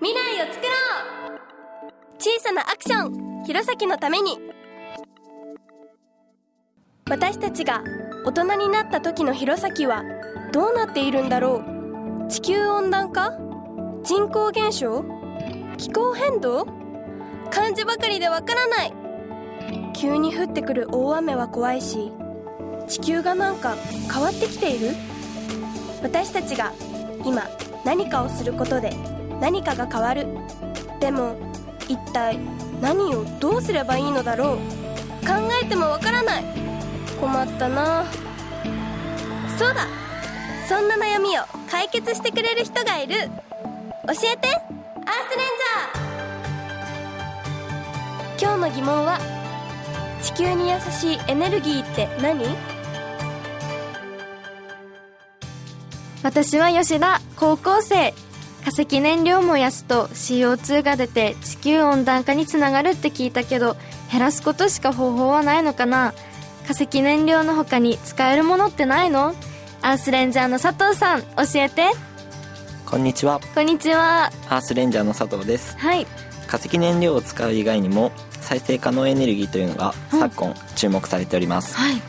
未来を作ろう!小さなアクション!弘前のために!私たちが大人になった時の弘前はどうなっているんだろう?地球温暖化?人口減少?気候変動?漢字ばかりでわからない!急に降ってくる大雨は怖いし地球がなんか変わってきている?私たちが今何かをすることで何かが変わる。でも一体何をどうすればいいのだろう。考えてもわからない。困ったな。そうだ。そんな悩みを解決してくれる人がいる。教えて。アースレンジャー。今日の疑問は地球に優しいエネルギーって何？私は吉田高校生。化石燃料燃やすと CO2 が出て地球温暖化につながるって聞いたけど減らすことしか方法はないのかな？化石燃料の他に使えるものってないの？アースレンジャーの佐藤さん教えて。こんにちは。こんにちは。アースレンジャーの佐藤です。はい。化石燃料を使う以外にも再生可能エネルギーというのが昨今注目されております、はい。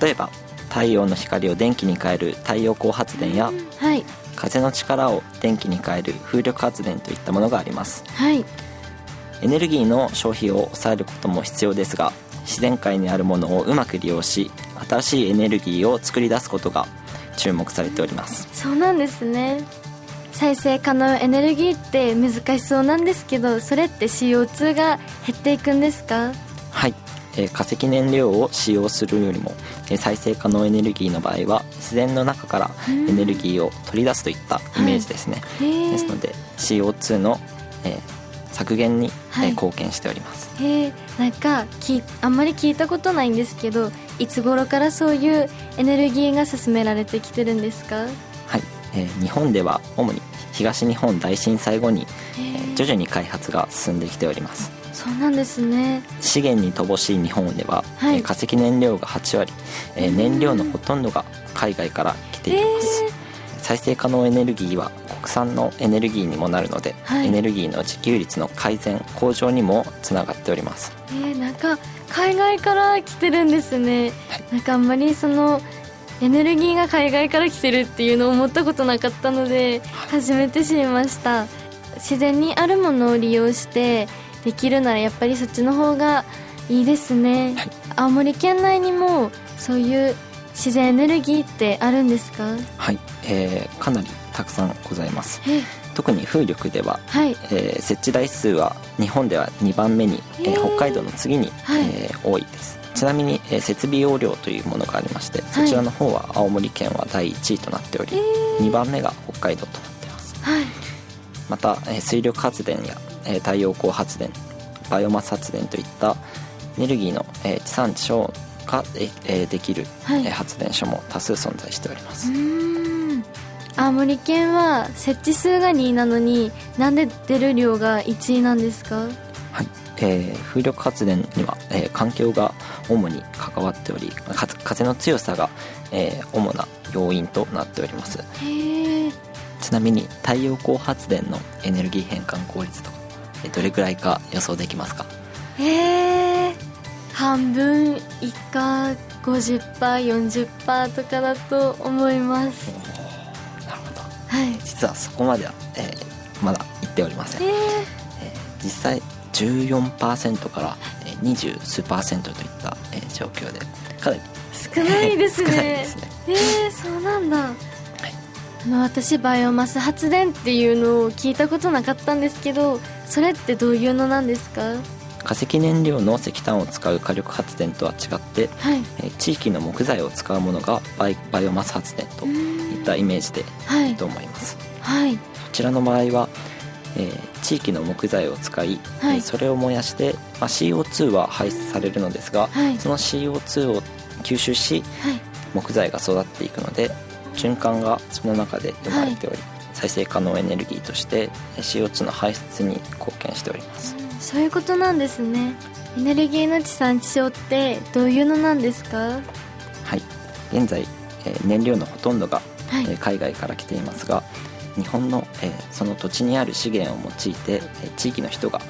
例えば太陽の光を電気に変える太陽光発電やはい風の力を電気に変える風力発電といったものがあります。はい。エネルギーの消費を抑えることも必要ですが自然界にあるものをうまく利用し新しいエネルギーを作り出すことが注目されております。そうなんですね。再生可能エネルギーって難しそうなんですけどそれって CO2 が減っていくんですか？はい、えー化石燃料を使用するよりも、えー再生可能エネルギーの場合は自然の中からエネルギーを取り出すといったイメージですね、へえですので CO2 の、えー削減に、はい。えー貢献しております。へえなんかきあんまり聞いたことないんですけどいつ頃からそういうエネルギーが進められてきてるんですか？はい、えー日本では主に東日本大震災後に、えー徐々に開発が進んできております。そうなんですね。資源に乏しい日本では、はい。えー化石燃料が8割、えー燃料のほとんどが海外から来ています、再生可能エネルギーは国産のエネルギーにもなるので、はい。エネルギーの自給率の改善向上にもつながっております。えー、なんか海外から来てるんですね、はい。なんかあんまりそのエネルギーが海外から来てるっていうのを思ったことなかったので初めて知りました。自然にあるものを利用してできるならやっぱりそっちの方がいいですね、はい。青森県内にもそういう自然エネルギーってあるんですか？はい、えーかなりたくさんございます。え特に風力では、はい。えー設置台数は日本では2番目に、えー北海道の次に、はい。えー多いです。ちなみに、えー設備容量というものがありまして、そちらの方は青森県は第1位となっており、2番目が北海道となっています。はい。また、えー水力発電や、えー太陽光発電バイオマス発電といったエネルギーの、えー地産地消が、えできる、はい。えー発電所も多数存在しております、青森県は設置数が2位なのになんで出る量が1位なんですか？はい。えー風力発電には、えー環境が主に関わっておりか風の強さが、えー主な要因となっております。ちなみに太陽光発電のエネルギー変換効率とか、えーどれくらいか予想できますか？へえ半分以下 50%40% とかだと思います。なるほど。はい。実はそこまでは、えーまだ言っておりません、へええー実際14%からえー20数パーセントといった、えー状況でかなり少ないですね。ですね。へえそうなんだ、あの私バイオマス発電っていうのを聞いたことなかったんですけどそれってどういうのなんですか？化石燃料の石炭を使う火力発電とは違って、はい。えー地域の木材を使うものがバイバイオマス発電といったイメージではいいいと思います。はい。こちらの場合は、えー地域の木材を使い、はい。えーそれを燃やして、まあ、CO2 は排出されるのですが、はい。その CO2 を吸収しはい。木材が育っていくので循環がその中で生まれており、再生可能エネルギーとして CO2 の排出に貢献しておりますそういうことなんですね。エネルギーの地産地消ってどういうのなんですか？はい。現在、えー燃料のほとんどが、はい。えー海外から来ていますが、日本の、えーその土地にある資源を用いて、えー地域の人が、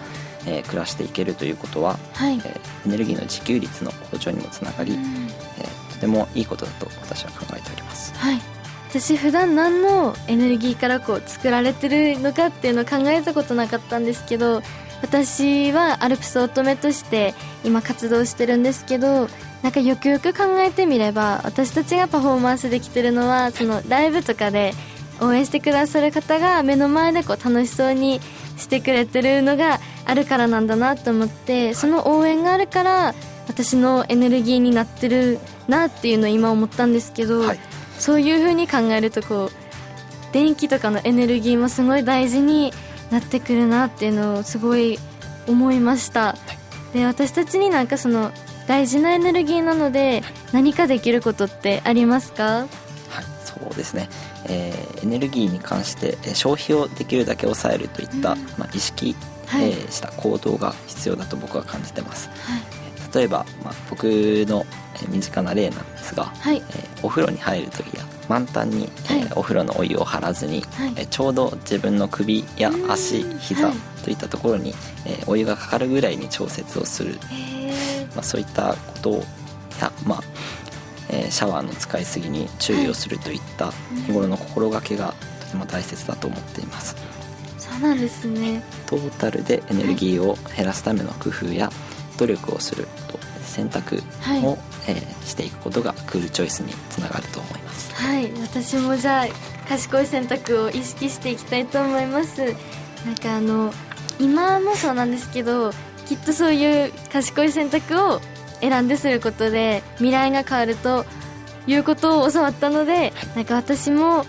えー暮らしていけるということは、はい、えーエネルギーの自給率の向上にもつながり、うん。えーとてもいいことだと私は考えております。はい。私普段何のエネルギーからこう作られてるのかっていうのを考えたことなかったんですけど私はアルプス乙女として今活動してるんですけどなんかよくよく考えてみれば私たちがパフォーマンスできてるのはそのライブとかで応援してくださる方が目の前でこう楽しそうにしてくれてるのがあるからなんだなと思ってその応援があるから私のエネルギーになってるなっていうのを今思ったんですけど、はい。そういう風に考えるとこう電気とかのエネルギーもすごい大事になってくるなっていうのをすごい思いました、で私たちになんかその大事なエネルギーなので何かできることってありますか？はい、そうですね、えーエネルギーに関してえー消費をできるだけ抑えるといった、うん。まあ、意識、はい。えーした行動が必要だと僕は感じてます。はい例えば、まあ、僕のえー身近な例なんですが、はい。えーお風呂に入る時や満タンに、えーはいお風呂のお湯を張らずに、はい。えーちょうど自分の首や足うん。膝はい。といったところに、えーお湯がかかるぐらいに調節をする、へまあ、そういったことや、まあえーシャワーの使いすぎに注意をするといった日頃の心がけがとても大切だと思っています。そうなんですね。トータルでエネルギーを減らすための工夫や努力をすると選択を、はい。えーしていくことがクールチョイスにつながると思います。はい。私もじゃあ賢い選択を意識していきたいと思います。なんかあの今もそうなんですけどきっとそういう賢い選択を選んですることで未来が変わるということを教わったのでなんか私も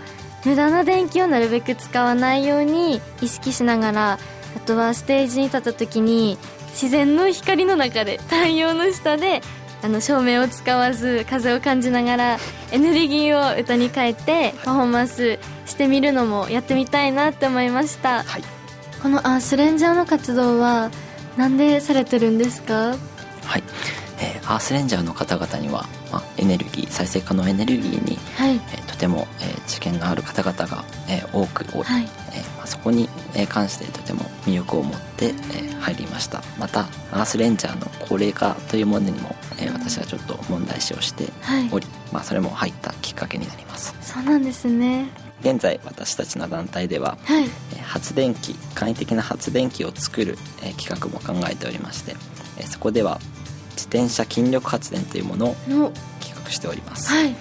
無駄な電気をなるべく使わないように意識しながらあとはステージに立った時に自然の光の中で太陽の下であの照明を使わず風を感じながらエネルギーを歌に変えてパフォーマンスしてみるのもやってみたいなって思いました。はい、このアースレンジャーの活動はなんでされてるんですか？はい。えーアースレンジャーの方々には、まあ、エネルギー再生可能エネルギーに、はい。えーとても、えー知見がある方々が、えー多くはいそこにえー関してとても魅力を持って、えー入りました。またアースレンジャーの高齢化というものにも、えー私はちょっと問題視をしてはい。おり、まあ、それも入ったきっかけになります。そうなんですね。現在私たちの団体でははい。えー発電機簡易的な発電機を作る、えー企画も考えておりまして、えーそこでは自転車筋力発電というものをの企画しております、はい。えー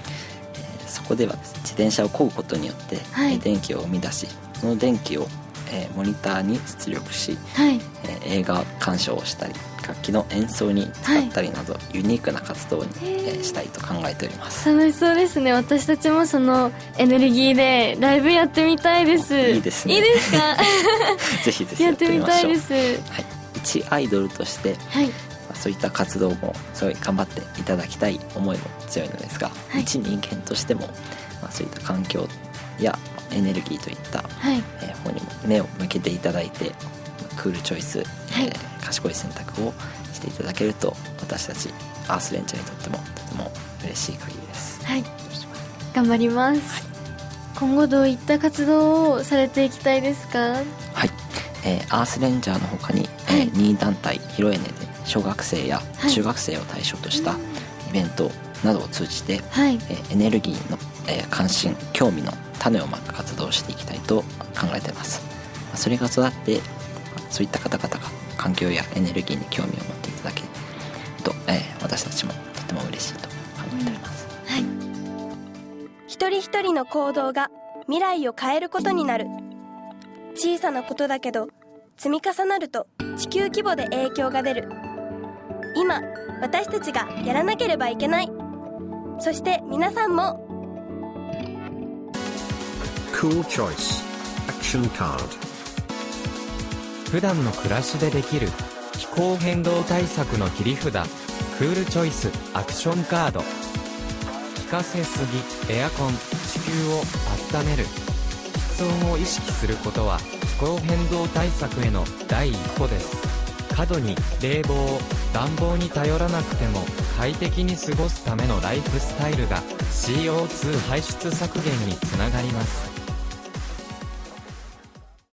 そこでは自転車を漕ぐことによって、電気を生み出しその電気を、えーモニターに出力し、はい。えー映画鑑賞をしたり楽器の演奏に使ったりなど、ユニークな活動に、えーしたいと考えております。楽しそうですね。私たちもそのエネルギーでライブやってみたいです。いいですね。いいですか？ぜひぜひややっみたいっててみましょう。ですはい。はい、一アイドルとしてまあそういった活動もすごい頑張っていただきたい思いも強いのですが、はい。一人間としても、まあ、そういった環境やエネルギーといった、はい。えー方にも目を向けていただいてクールチョイス、はい。えー賢い選択をしていただけると私たちアースレンジャーにとってもとても嬉しい限りです。はい。頑張ります、今後どういった活動をされていきたいですか？はい、えーアースレンジャーの他に、えはい。ー任意団体ヒロエネで小学生やはい。中学生を対象としたイベントなどを通じて、はい。えーエネルギーの、えー関心興味の種をまく活動していきたいと考えています。それが育ってそういった方々が環境やエネルギーに興味を持っていただけると、えー私たちもとても嬉しいと考えております、はい。一人一人の行動が未来を変えることになる。小さなことだけど積み重なると地球規模で影響が出る。今私たちがやらなければいけない。そして皆さんも Cool choice. Action card. 普段の暮らしでできる気候変動対策の切り札。クールチョイスアクションカード気化せすぎエアコン。地球を温める。室温を意識することは気候変動対策への第一歩です。過度に冷房暖房に頼らなくても快適に過ごすためのライフスタイルが CO2 排出削減につながります。